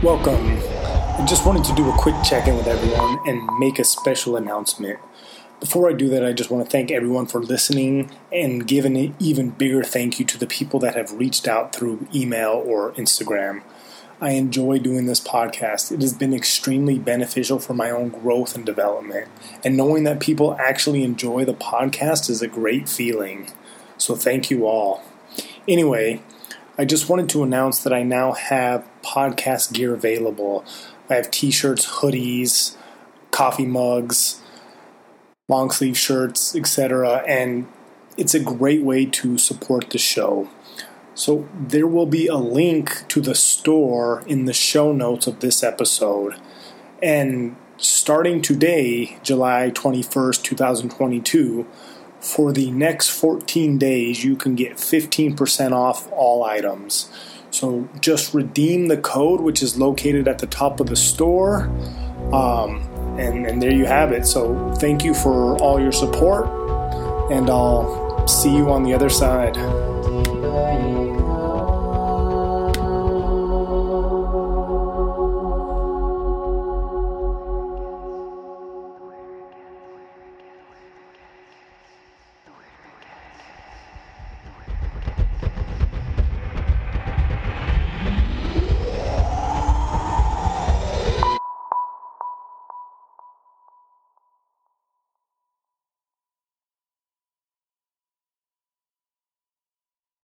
Welcome. I just wanted to do a quick check in with everyone and make a special announcement. Before I do that, I just want to thank everyone for listening and give an even bigger thank you to the people that have reached out through email or Instagram. I enjoy doing this podcast. It has been extremely beneficial for my own growth and development. And knowing that people actually enjoy the podcast is a great feeling. So thank you all. Anyway, I just wanted to announce that I now have podcast gear available. I have t shirts, hoodies, coffee mugs, long sleeve shirts, etc. And it's a great way to support the show. So there will be a link to the store in the show notes of this episode. And starting today, July 21st, 2022, for the next 14 days, you can get 15% off all items. So just redeem the code, which is located at the top of the store. Um, and, and there you have it. So thank you for all your support, and I'll see you on the other side.